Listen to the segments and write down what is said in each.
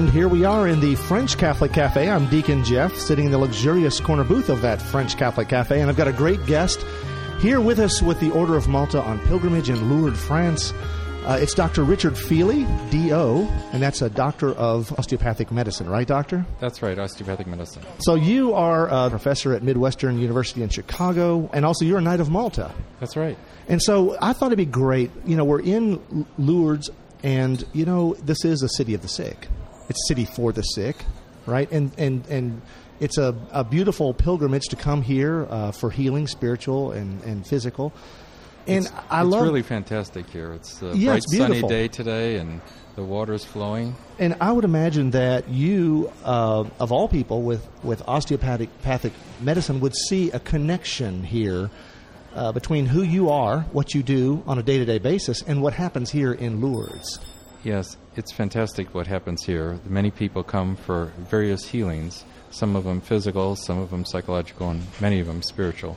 And here we are in the French Catholic Cafe. I'm Deacon Jeff, sitting in the luxurious corner booth of that French Catholic Cafe, and I've got a great guest here with us with the Order of Malta on pilgrimage in Lourdes, France. Uh, it's Dr. Richard Feely, D.O., and that's a doctor of osteopathic medicine, right, doctor? That's right, osteopathic medicine. So you are a professor at Midwestern University in Chicago, and also you're a Knight of Malta. That's right. And so I thought it'd be great. You know, we're in Lourdes, and, you know, this is a city of the sick it's city for the sick, right? And and and it's a, a beautiful pilgrimage to come here uh, for healing, spiritual and, and physical. And it's, I it's love It's really fantastic here. It's a yeah, bright it's sunny day today, and the water is flowing. And I would imagine that you, uh, of all people, with with osteopathic pathic medicine, would see a connection here. Uh, between who you are, what you do on a day to day basis, and what happens here in Lourdes. Yes, it's fantastic what happens here. Many people come for various healings, some of them physical, some of them psychological, and many of them spiritual.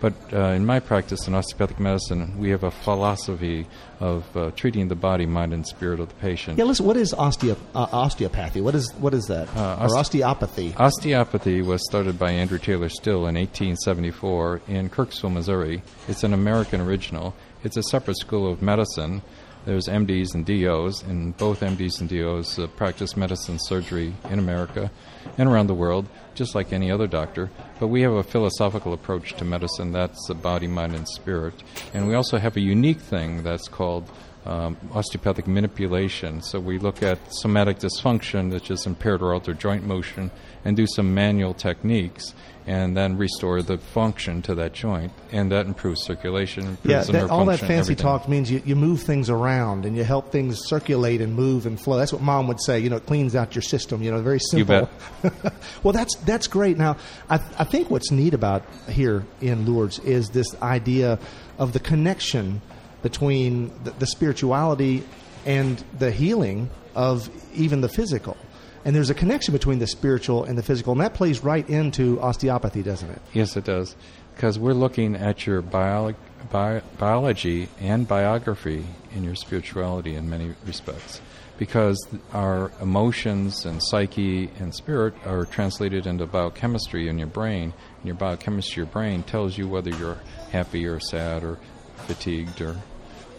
But uh, in my practice in osteopathic medicine, we have a philosophy of uh, treating the body, mind, and spirit of the patient. Yeah, listen. What is osteo- uh, osteopathy? What is what is that? Uh, or osteopathy? Osteopathy was started by Andrew Taylor Still in 1874 in Kirksville, Missouri. It's an American original. It's a separate school of medicine. There's MDs and DOs, and both MDs and DOs uh, practice medicine surgery in America and around the world, just like any other doctor. But we have a philosophical approach to medicine that's the body, mind, and spirit. And we also have a unique thing that's called um, osteopathic manipulation. So we look at somatic dysfunction, which is impaired or altered joint motion, and do some manual techniques, and then restore the function to that joint, and that improves circulation, improves Yeah, that, all that fancy everything. talk means you, you move things around and you help things circulate and move and flow. That's what mom would say. You know, it cleans out your system. You know, very simple. You simple. well, that's that's great. Now, I, I think what's neat about here in Lourdes is this idea of the connection between the, the spirituality and the healing of even the physical. And there's a connection between the spiritual and the physical, and that plays right into osteopathy, doesn't it? Yes, it does. Because we're looking at your bio- bi- biology and biography in your spirituality in many respects. Because our emotions and psyche and spirit are translated into biochemistry in your brain, and your biochemistry, your brain, tells you whether you're happy or sad or fatigued or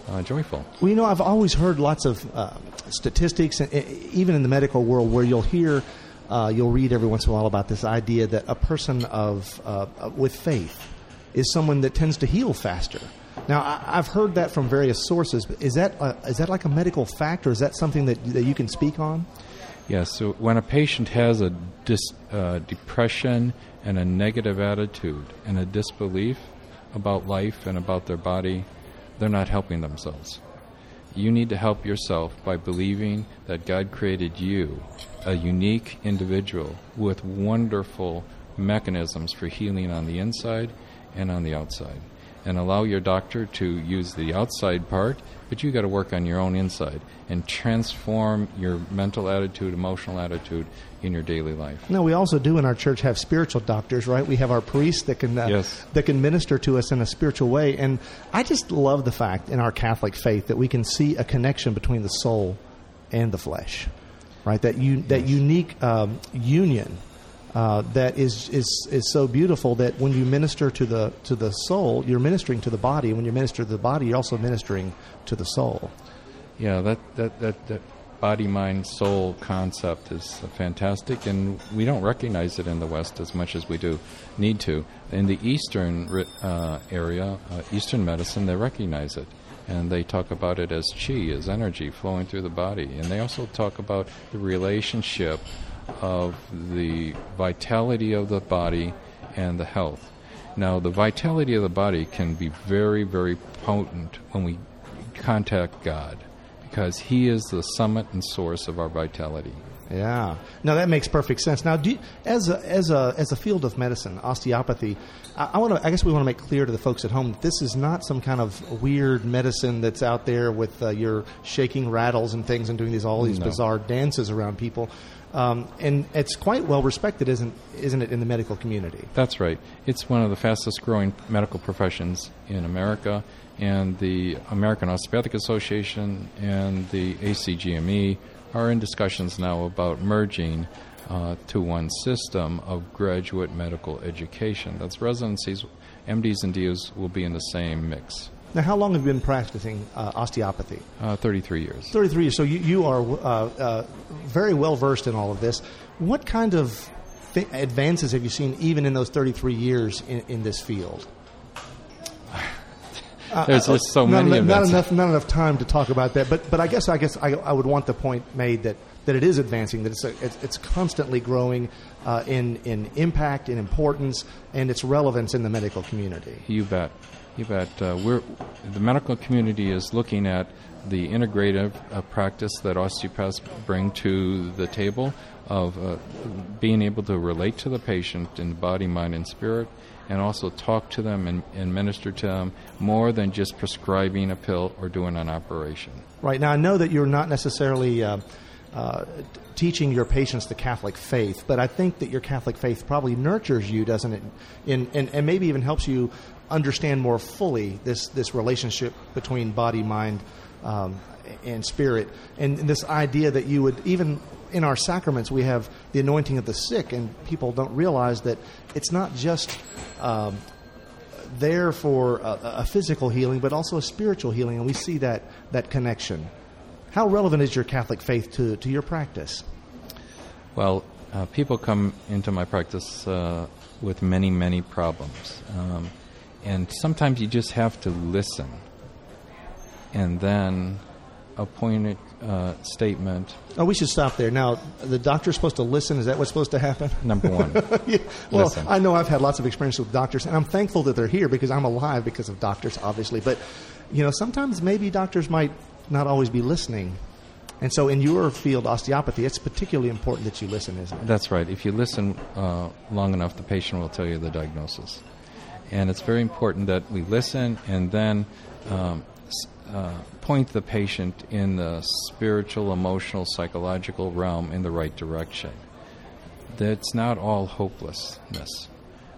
uh, joyful. Well, you know, I've always heard lots of uh, statistics, and, even in the medical world, where you'll hear, uh, you'll read every once in a while about this idea that a person of uh, with faith is someone that tends to heal faster. Now, I, I've heard that from various sources. But is that uh, is that like a medical fact, or is that something that that you can speak on? Yes, so when a patient has a dis, uh, depression and a negative attitude and a disbelief about life and about their body, they're not helping themselves. You need to help yourself by believing that God created you, a unique individual with wonderful mechanisms for healing on the inside and on the outside. And allow your doctor to use the outside part, but you got to work on your own inside and transform your mental attitude, emotional attitude in your daily life. No, we also do in our church have spiritual doctors, right? We have our priests that can uh, Yes. that can minister to us in a spiritual way, and I just love the fact in our Catholic faith that we can see a connection between the soul and the flesh, right? That you that unique um, union uh, that is is is so beautiful that when you minister to the to the soul, you're ministering to the body. And when you minister to the body, you're also ministering to the soul. Yeah, that, that, that, that body, mind, soul concept is fantastic, and we don't recognize it in the West as much as we do need to. In the Eastern uh, area, uh, Eastern medicine, they recognize it. And they talk about it as chi, as energy flowing through the body. And they also talk about the relationship of the vitality of the body and the health. Now, the vitality of the body can be very, very potent when we contact God because He is the summit and source of our vitality. Yeah. Now that makes perfect sense. Now, do you, as a, as a as a field of medicine, osteopathy, I, I want to. I guess we want to make clear to the folks at home that this is not some kind of weird medicine that's out there with uh, your shaking rattles and things and doing these all these No. bizarre dances around people. Um, and it's quite well respected, isn't isn't it, in the medical community? That's right. It's one of the fastest growing medical professions in America, and the American Osteopathic Association and the ACGME are in discussions now about merging uh, to one system of graduate medical education. That's residencies. MDs and DOs will be in the same mix. Now, how long have you been practicing uh, osteopathy? Uh, 33 years. 33 years. So you, you are uh, uh, very well versed in all of this. What kind of th- advances have you seen even in those 33 years in, in this field? There's just so not, many enough, not enough, not enough time to talk about that. But but I guess I guess I, I would want the point made that, that it is advancing, that it's a, it's, it's constantly growing uh, in in impact, in importance, and its relevance in the medical community. You bet. You bet. Uh, we're, the medical community is looking at the integrative uh, practice that osteopaths bring to the table of uh, being able to relate to the patient in body, mind, and spirit, and also talk to them and, and minister to them more than just prescribing a pill or doing an operation. Right now, I know that you're not necessarily uh, uh, teaching your patients the Catholic faith, but I think that your Catholic faith probably nurtures you, doesn't it? In, and, and maybe even helps you understand more fully this this relationship between body, mind, um, and spirit, and this idea that you would even in our sacraments we have the anointing of the sick, and people don't realize that it's not just. Um, there for a, a physical healing, but also a spiritual healing, and we see that that connection. How relevant is your Catholic faith to, to your practice? Well, uh, people come into my practice uh, with many, many problems. Um, and sometimes you just have to listen and then a pointed uh, statement. Oh, we should stop there. Now, the doctor's supposed to listen. Is that what's supposed to happen? Number one. Yeah. Well, Listen. I know I've had lots of experience with doctors, and I'm thankful that they're here because I'm alive because of doctors, obviously. But, you know, sometimes maybe doctors might not always be listening. And so in your field, osteopathy, it's particularly important that you listen, isn't it? That's right. If you listen uh, long enough, the patient will tell you the diagnosis. And it's very important that we listen and then um, uh, point the patient in the spiritual, emotional, psychological realm in the right direction. That's not all hopelessness.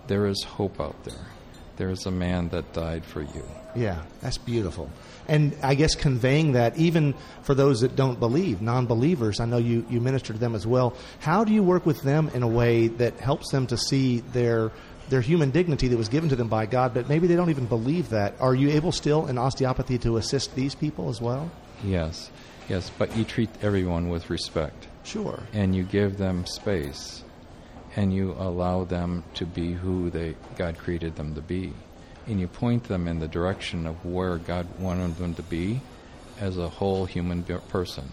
There is hope out there. There is a man that died for you. Yeah, that's beautiful. And I guess conveying that, even for those that don't believe, non believers, I know you, you minister to them as well. How do you work with them in a way that helps them to see their, their human dignity that was given to them by God, but maybe they don't even believe that? Are you able still in osteopathy to assist these people as well? Yes, yes, but you treat everyone with respect. Sure. and you give them space and you allow them to be who they God created them to be and you point them in the direction of where God wanted them to be as a whole human person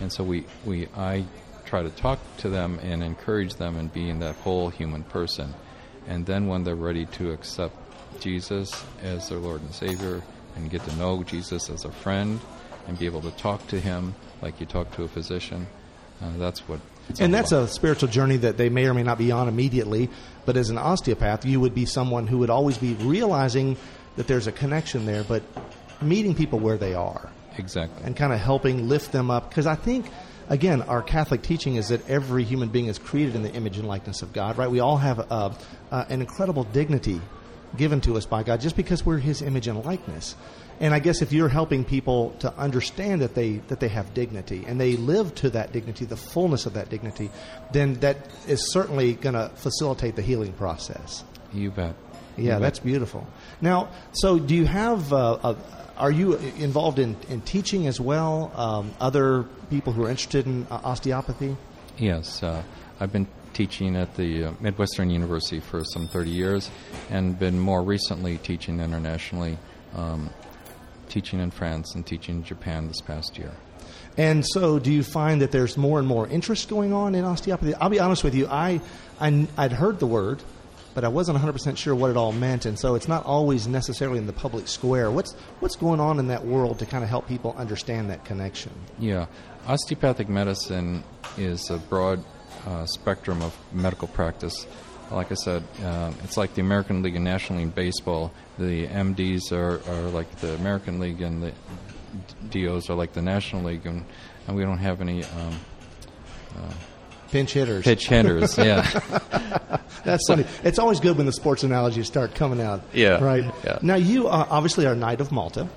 and so we, we I try to talk to them and encourage them in being that whole human person and then when they're ready to accept Jesus as their Lord and Savior and get to know Jesus as a friend and be able to talk to him like you talk to a physician uh, that's what. It's And that's a spiritual journey that they may or may not be on immediately. But as an osteopath, you would be someone who would always be realizing that there's a connection there, but meeting people where they are. exactly. and kind of helping lift them up. Because I think, again, our Catholic teaching is that every human being is created in the image and likeness of God, right? We all have uh, uh, an incredible dignity given to us by God just because we're His image and likeness. And I guess if you're helping people to understand that they that they have dignity and they live to that dignity, the fullness of that dignity, then that is certainly going to facilitate the healing process. you bet. You Yeah, bet. that's beautiful. Now, so do you have? Uh, a, are you involved in, in teaching as well? Um, other people who are interested in uh, osteopathy? Yes, uh, I've been teaching at the uh, Midwestern University for some 30 years, and been more recently teaching internationally, um, teaching in France and teaching in Japan this past year. And so, do you find that there's more and more interest going on in osteopathy? I'll be honest with you. I, I would heard the word, but I wasn't 100% sure what it all meant, and so it's not always necessarily in the public square. What's what's going on in that world to kind of help people understand that connection? Yeah, osteopathic medicine is a broad uh, spectrum of medical practice. Like I said, uh, it's like the American League and National League Baseball. The MDs are, are like the American League, and the DOs are like the National League, and, and we don't have any um, uh, pinch hitters. Pitch hitters, yeah. That's funny. It's always good when the sports analogies start coming out. Yeah. Right. Yeah. Now you uh, obviously are Knight of Malta,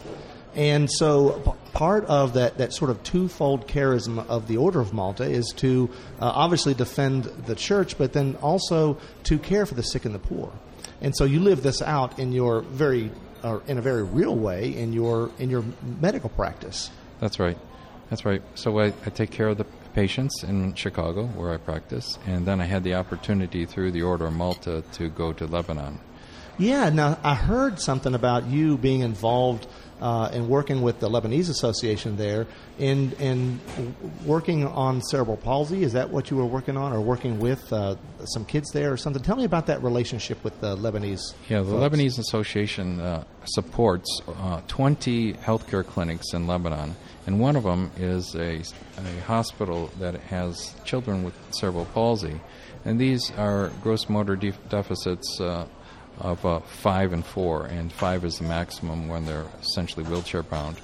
and so part of that that sort of twofold charism of the Order of Malta is to uh, obviously defend the church, but then also to care for the sick and the poor. And so you live this out in your very or in a very real way in your in your medical practice. That's right. That's right. So I, I take care of the patients in Chicago, where I practice, and then I had the opportunity through the Order of Malta to go to Lebanon. Yeah, now I heard something about you being involved uh, in working with the Lebanese Association there in in working on cerebral palsy. Is that what you were working on, or working with uh, some kids there, or something? Tell me about that relationship with the Lebanese. Yeah, the folks. Lebanese Association uh, supports uh, 20 healthcare clinics in Lebanon, and one of them is a, a hospital that has children with cerebral palsy, and these are gross motor def- deficits. Uh, of uh, five and four, and five is the maximum when they're essentially wheelchair bound.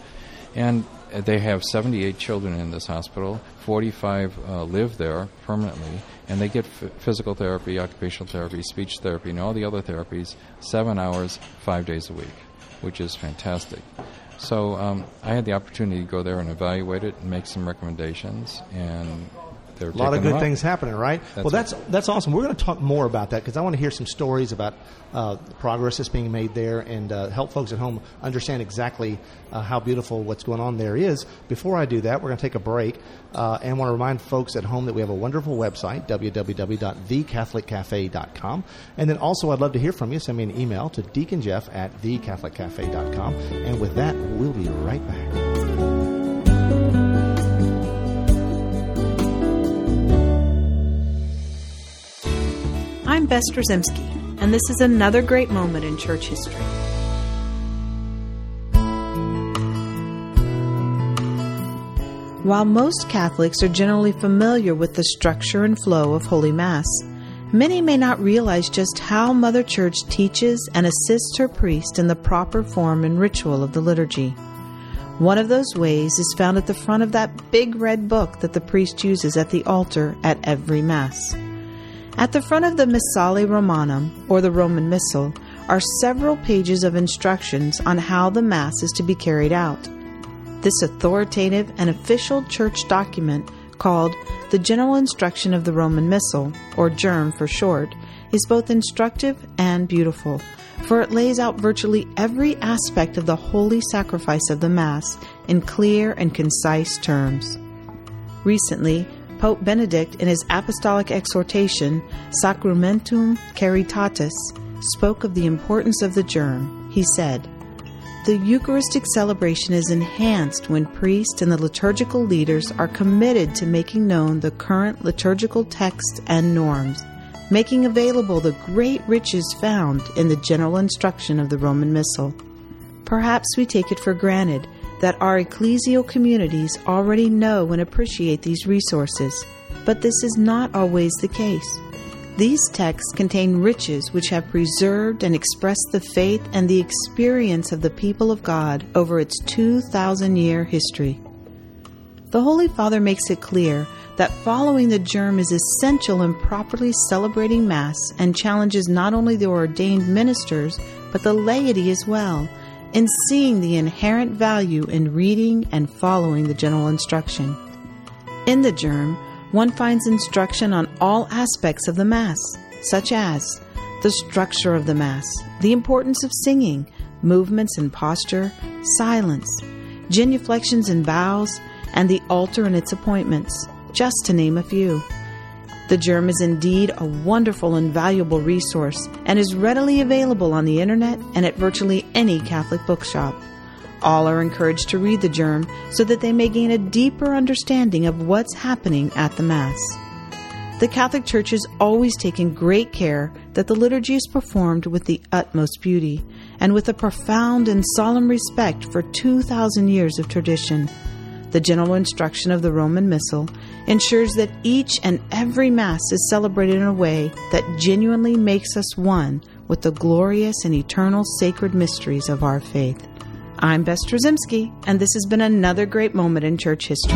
And they have 78 children in this hospital. 45 uh, live there permanently, and they get f- physical therapy, occupational therapy, speech therapy, and all the other therapies seven hours, five days a week, which is fantastic. So um, I had the opportunity to go there and evaluate it and make some recommendations, and they're A lot of good things happening, right? That's well, that's that's awesome. We're going to talk more about that because I want to hear some stories about uh, progress that's being made there and uh, help folks at home understand exactly uh, how beautiful what's going on there is. Before I do that, we're going to take a break uh, and want to remind folks at home that we have a wonderful website, www.thecatholiccafe.com. And then also, I'd love to hear from you. Send me an email to deaconjeff at thecatholiccafe.com. And with that, we'll be right back. I'm Bess Drzymski, and this is another great moment in church history. While most Catholics are generally familiar with the structure and flow of Holy Mass, many may not realize just how Mother Church teaches and assists her priest in the proper form and ritual of the liturgy. One of those ways is found at the front of that big red book that the priest uses at the altar at every Mass. At the front of the Missale Romanum, or the Roman Missal, are several pages of instructions on how the Mass is to be carried out. This authoritative and official church document, called the General Instruction of the Roman Missal, or GIRM for short, is both instructive and beautiful, for it lays out virtually every aspect of the holy sacrifice of the Mass in clear and concise terms. Recently, Pope Benedict, in his apostolic exhortation, Sacramentum Caritatis, spoke of the importance of the GIRM. He said, The Eucharistic celebration is enhanced when priests and the liturgical leaders are committed to making known the current liturgical texts and norms, making available the great riches found in the general instruction of the Roman Missal. Perhaps we take it for granted that our ecclesial communities already know and appreciate these resources, but this is not always the case. These texts contain riches which have preserved and expressed the faith and the experience of the people of God over its 2,000 year history. The Holy Father makes it clear that following the GIRM is essential in properly celebrating Mass and challenges not only the ordained ministers, but the laity as well in seeing the inherent value in reading and following the general instruction. In the GIRM, one finds instruction on all aspects of the Mass, such as the structure of the Mass, the importance of singing, movements and posture, silence, genuflections and bows, and the altar and its appointments, just to name a few. The GIRM is indeed a wonderful and valuable resource and is readily available on the internet and at virtually any Catholic bookshop. All are encouraged to read the GIRM so that they may gain a deeper understanding of what's happening at the Mass. The Catholic Church has always taken great care that the liturgy is performed with the utmost beauty and with a profound and solemn respect for 2,000 years of tradition. The general instruction of the Roman Missal ensures that each and every Mass is celebrated in a way that genuinely makes us one with the glorious and eternal sacred mysteries of our faith. I'm Bess Trzymski, and this has been another great moment in church history.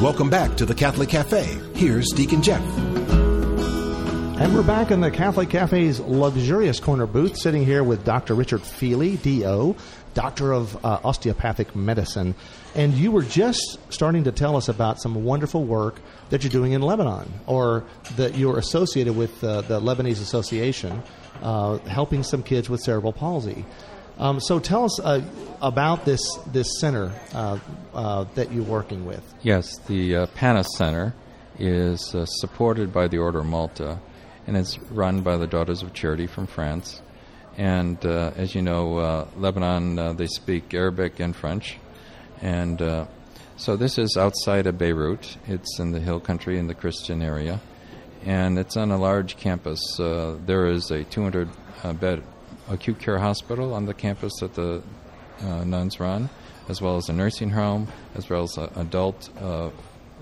Welcome back to the Catholic Cafe. Here's Deacon Jeff. And we're back in the Catholic Cafe's luxurious corner booth, sitting here with Dr. Richard Feely, DO, Doctor of uh, Osteopathic Medicine. And you were just starting to tell us about some wonderful work that you're doing in Lebanon, or that you're associated with uh, the Lebanese Association, uh, helping some kids with cerebral palsy. Um, so tell us uh, about this this center uh, uh, that you're working with. Yes, the uh, Panis Center is uh, supported by the Order of Malta, and it's run by the Daughters of Charity from France. And uh, as you know, Lebanon they speak Arabic and French, and so this is outside of Beirut. It's in the hill country in the Christian area, and it's on a large campus. there is a 200 bed acute care hospital on the campus that the uh, nuns run, as well as a nursing home, as well as an adult uh,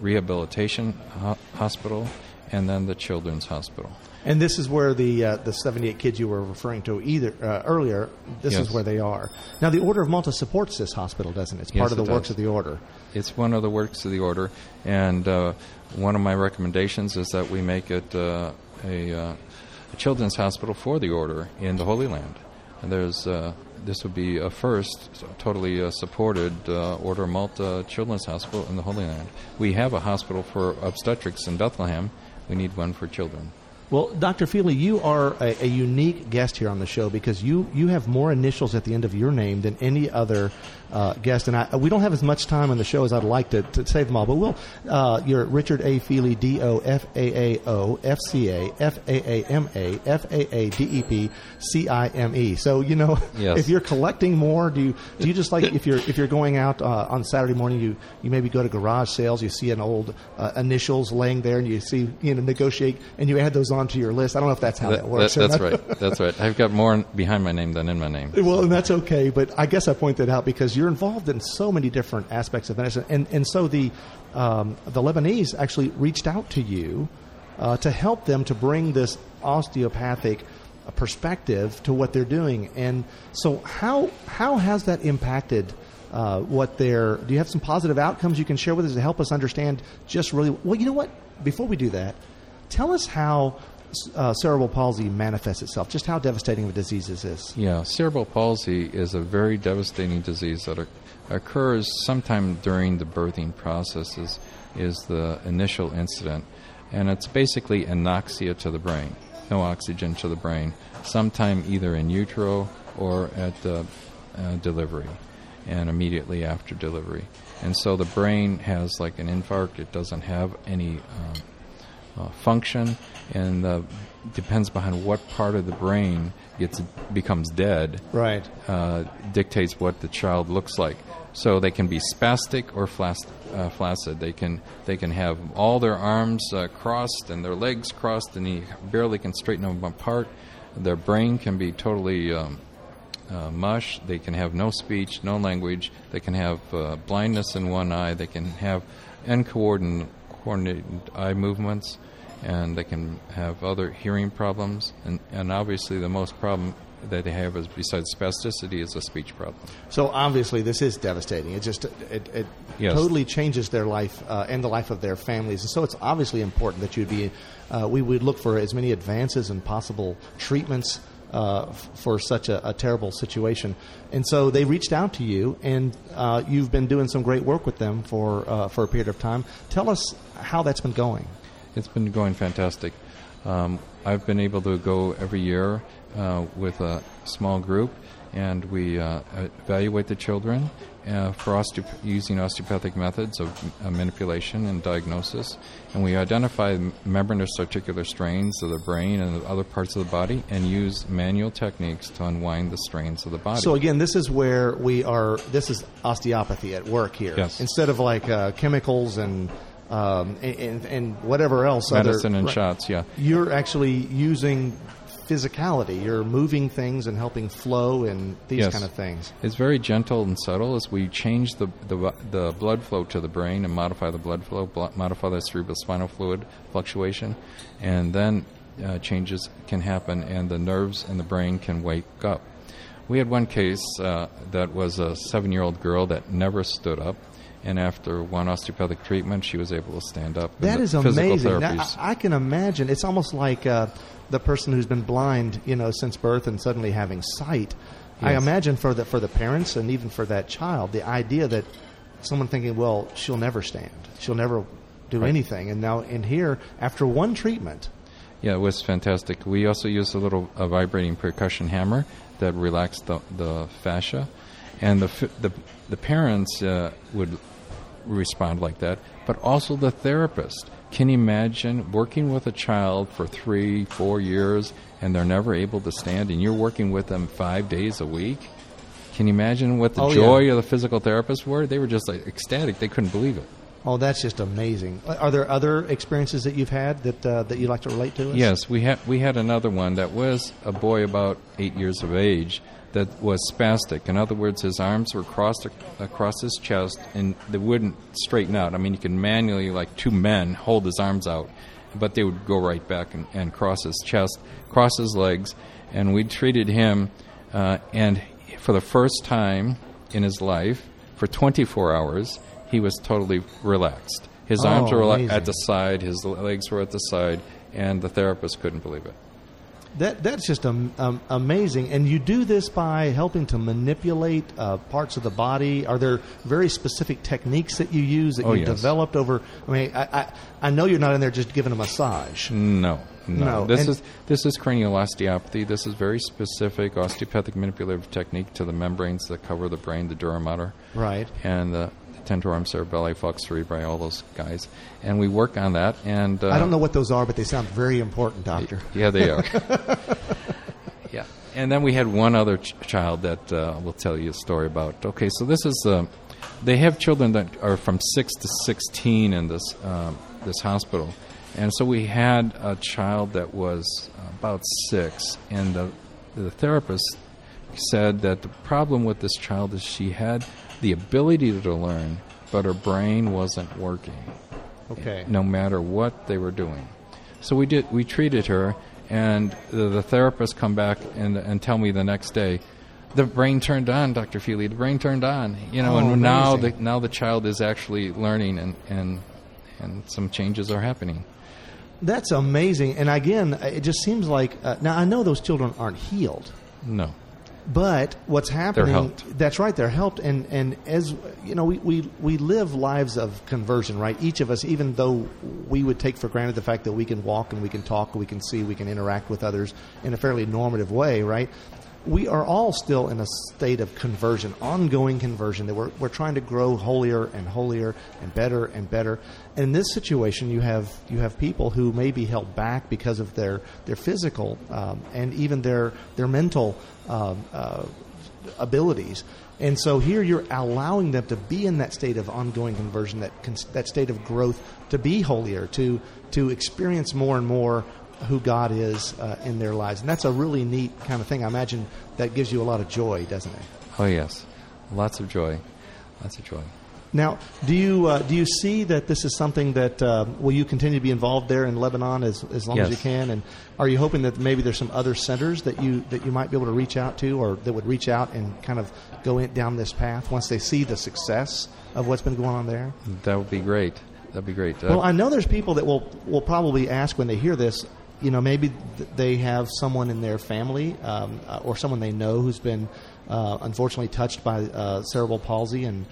rehabilitation ho- hospital, and then the children's hospital. And this is where the uh, the 78 kids you were referring to either uh, earlier. This yes. is where they are now. The Order of Malta supports this hospital, doesn't it? It's part yes, of the works does. of the order. It's one of the works of the order, and uh, one of my recommendations is that we make it uh, a, uh, a, children's hospital for the order in the Holy Land. And there's uh, this would be a first, totally supported Order of Malta Children's Hospital in the Holy Land. We have a hospital for obstetrics in Bethlehem. We need one for children. Well, Dr. Feely, you are a, a, unique guest here on the show because you, you have more initials at the end of your name than any other uh, guest. And I, we don't have as much time on the show as I'd like to, to save them all, but we'll. Uh, you're Richard A. Feely, D O F A A O F C A F A A M A F A A D E P C I M E. So you know, yes. if you're collecting more, do you do you just like if you're if you're going out uh, on Saturday morning, you you maybe go to garage sales, you see an old uh, initials laying there, and you see you know negotiate, and you add those onto your list. I don't know if that's how that, that works. That, that's right. That's right. I've got more behind my name than in my name. Well, and that's okay, but I guess I point that out because you're involved in so many different aspects of medicine, and and so the um, the Lebanese actually reached out to you uh, to help them to bring this osteopathic perspective to what they're doing. And so, how how has that impacted? Uh, what they're do you have some positive outcomes you can share with us to help us understand just really well you know what before we do that tell us how uh, cerebral palsy manifests itself just how devastating of a disease is this yeah cerebral palsy is a very devastating disease that occurs sometime during the birthing process is, is the initial incident and it's basically anoxia to the brain no oxygen to the brain sometime either in utero or at uh, delivery and immediately after delivery. And so the brain has like an infarct, it doesn't have any um, uh, function, and uh, depends upon what part of the brain gets becomes dead. Right. Uh, dictates what the child looks like. So they can be spastic or flaccid. Uh, flaccid. They can they can have all their arms uh, crossed and their legs crossed, and you barely can straighten them apart. Their brain can be totally um, uh, mush. They can have no speech, no language. They can have uh, blindness in one eye. They can have uncoordinated eye movements, and they can have other hearing problems. And, and obviously, the most problem that they have is besides spasticity is a speech problem. So obviously, this is devastating. It just it, it yes. totally changes their life uh, and the life of their families. And so it's obviously important that you'd be. Uh, we would look for as many advances and possible treatments uh, for such a, a, terrible situation. And so they reached out to you, and uh, you've been doing some great work with them for uh, for a period of time. Tell us how that's been going. It's been going fantastic. Um, I've been able to go every year uh, with a small group, and we uh, evaluate the children uh, for osteop- using osteopathic methods of uh, manipulation and diagnosis. And we identify membranous articular strains of the brain and other parts of the body and use manual techniques to unwind the strains of the body. So, again, this is where we are, this is osteopathy at work here. Yes. Instead of like uh, chemicals and um, and, and, whatever else. other- Medicine and right. shots, yeah. You're actually using physicality. You're moving things and helping flow and these Yes. kind of things. It's very gentle and subtle as we change the, the, the blood flow to the brain and modify the blood flow, blo- modify the cerebral spinal fluid fluctuation, and then uh, changes can happen and the nerves in the brain can wake up. We had one case uh, that was a seven year old girl that never stood up, and after one osteopathic treatment, she was able to stand up. That is amazing. Now, I, I can imagine. It's almost like uh, the person who's been blind, you know, since birth and suddenly having sight. I imagine for the for the parents and even for that child, the idea that someone thinking, well, she'll never stand, she'll never do Right. anything, and now in here, after one treatment, Yeah, it was fantastic. We also used a little a vibrating percussion hammer that relaxed the, the fascia, and the the, the parents uh, would respond like that, but also the therapist. Can you imagine working with a child for three, four years, and they're never able to stand, and you're working with them five days a week? Can you imagine what the Oh, yeah. joy of the physical therapists were? They were just like ecstatic; they couldn't believe it. oh, that's just amazing. Are there other experiences that you've had that uh, that you'd like to relate to us? Yes, we had we had another one that was a boy about eight years of age that was spastic. In other words, his arms were crossed ac- across his chest and they wouldn't straighten out. I mean, you could manually, like two men, hold his arms out, but they would go right back and, and cross his chest, cross his legs, and we treated him. Uh, and for the first time in his life, for 24 hours, he was totally relaxed. His Oh, arms were amazing. at the side, his legs were at the side, and the therapist couldn't believe it. That that's just um, um, amazing, and you do this by helping to manipulate uh, parts of the body. Are there very specific techniques that you use that Oh, you yes. developed over? I mean, I, I I know you're not in there just giving a massage. No, no. No, This and- is this is cranial osteopathy. This is very specific osteopathic manipulative technique to the membranes that cover the brain, the dura mater, Right. and the tentorium cerebelli, falx cerebri, all those guys. And we work on that. And uh, I don't know what those are, but they sound very important, doctor. Yeah, they are. yeah. And then we had one other ch- child that uh, we'll tell you a story about. Okay, so this is uh, they have children that are from six to sixteen in this um, this hospital, and so we had a child that was about six, and the the therapist said that the problem with this child is she had the ability to learn, but her brain wasn't working Okay. no matter what they were doing. So we did. We treated her, and the, the therapist come back and and tell me the next day, the brain turned on, Doctor Feely. The brain turned on. You know, Oh, and now the now the child is actually learning, and and and some changes are happening. That's amazing. And again, it just seems like uh, now I know those children aren't healed. No. But what's happening? helped. That's right. They're helped, and and as you know, we, we we live lives of conversion, right? Each of us, even though we would take for granted the fact that we can walk and we can talk, and we can see, we can interact with others in a fairly normative way, right? We are all still in a state of conversion, ongoing conversion. That we're we're trying to grow holier and holier and better and better. And in this situation, you have you have people who may be held back because of their their physical um, and even their their mental um, uh, abilities. And so here you're allowing them to be in that state of ongoing conversion, that that state of growth, to be holier, to to experience more and more who God is uh, in their lives, and that's a really neat kind of thing. I imagine that gives you a lot of joy, doesn't it? Oh yes, lots of joy, lots of joy. Now, do you uh, do you see that this is something that uh, will you continue to be involved there in Lebanon as, as long as you can? And are you hoping that maybe there's some other centers that you that you might be able to reach out to, or that would reach out and kind of go in, down this path once they see the success of what's been going on there? That would be great. That'd be great. Uh, Well, I know there's people that will will probably ask when they hear this. You know, maybe th- they have someone in their family um, uh, or someone they know who's been uh, unfortunately touched by uh, cerebral palsy and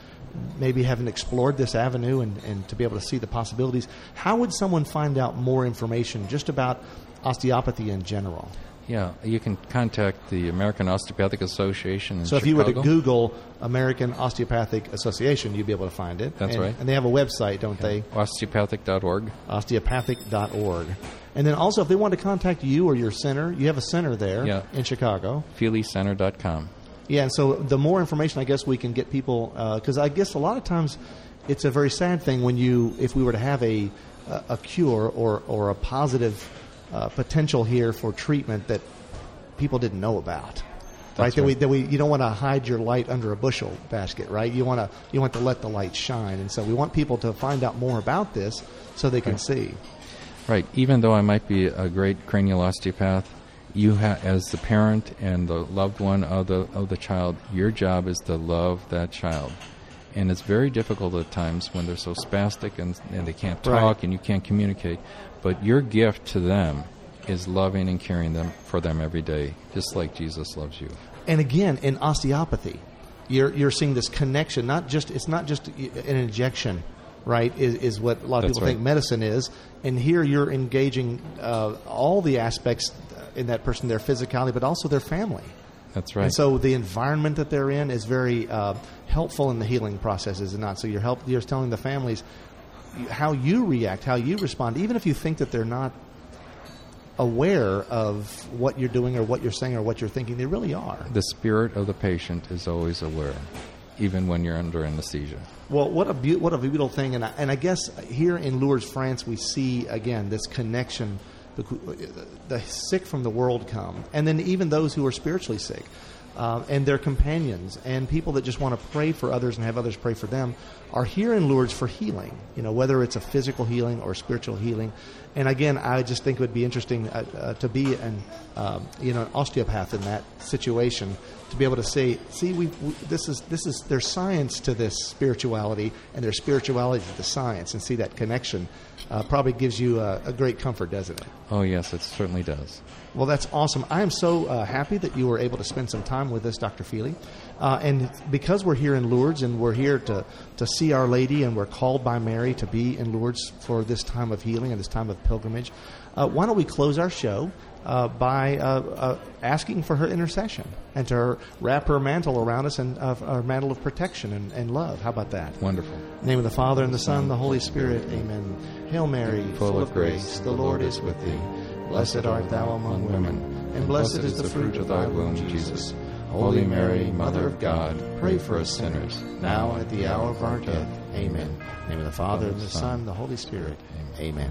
maybe haven't explored this avenue and, and to be able to see the possibilities. How would someone find out more information just about osteopathy in general? Yeah, you can contact the American Osteopathic Association. In So if you were to Google American Osteopathic Association, you'd be able to find it. That's And- right. And they have a website, don't they? osteopathic.org. osteopathic.org. And then also, if they want to contact you or your center, you have a center there Yeah. in Chicago. FeelyCenter.com. Yeah, and so the more information I guess we can get people, uh, because I guess a lot of times it's a very sad thing when you, if we were to have a a, a cure or or a positive uh, potential here for treatment that people didn't know about. Right? That's That we right. that we you don't want to hide your light under a bushel basket, right? You want to you want to let the light shine, and so we want people to find out more about this so they can see. Right. Even though I might be a great cranial osteopath, you ha- as the parent and the loved one of the of the child, your job is to love that child. And it's very difficult at times when they're so spastic and, and they can't talk Right. and you can't communicate. But your gift to them is loving and caring them for them every day, just like Jesus loves you. And again, in osteopathy, you're you're seeing this connection. Not just it's not just an injection, right? Is, is what a lot of That's people think medicine is. And here you're engaging uh, all the aspects in that person, their physicality, but also their family. That's right. And so the environment that they're in is very uh, helpful in the healing process, is it not? So you're help you're telling the families how you react, how you respond, even if you think that they're not aware of what you're doing or what you're saying or what you're thinking. They really are. the spirit of the patient is always aware, even when you're under anesthesia. Well, what a beau- what a beautiful thing, and I, and I guess here in Lourdes, France, we see again this connection. The, the sick from the world come, and then even those who are spiritually sick, um, and their companions, and people that just want to pray for others and have others pray for them, are here in Lourdes for healing. You know, whether it's a physical healing or spiritual healing. And again, I just think it would be interesting uh, uh, to be an um, you know an osteopath in that situation to be able to say, see, we, we this is this is there's science to this spirituality, and there's spirituality to the science, and see that connection uh, probably gives you a, a great comfort, doesn't it? Oh, yes, it certainly does. Well, that's awesome. I am so uh, happy that you were able to spend some time with us, Dr. Feely. Uh, and because we're here in Lourdes and we're here to, to see Our Lady and we're called by Mary to be in Lourdes for this time of healing and this time of pilgrimage, uh, why don't we close our show uh, by uh, uh, asking for her intercession and to wrap her mantle around us and uh, our mantle of protection and, and love? How about that? Wonderful. In the name of the Father and the Son and the Holy Spirit. Amen. Hail Mary, full, of grace, the Lord is with thee. Blessed art thou among women, and blessed is the fruit of thy womb, Jesus. Holy Mary, Mother of God, pray for us sinners, now and at the hour of our death. Amen. In the name of the Father and the Son and the Holy Spirit. Amen.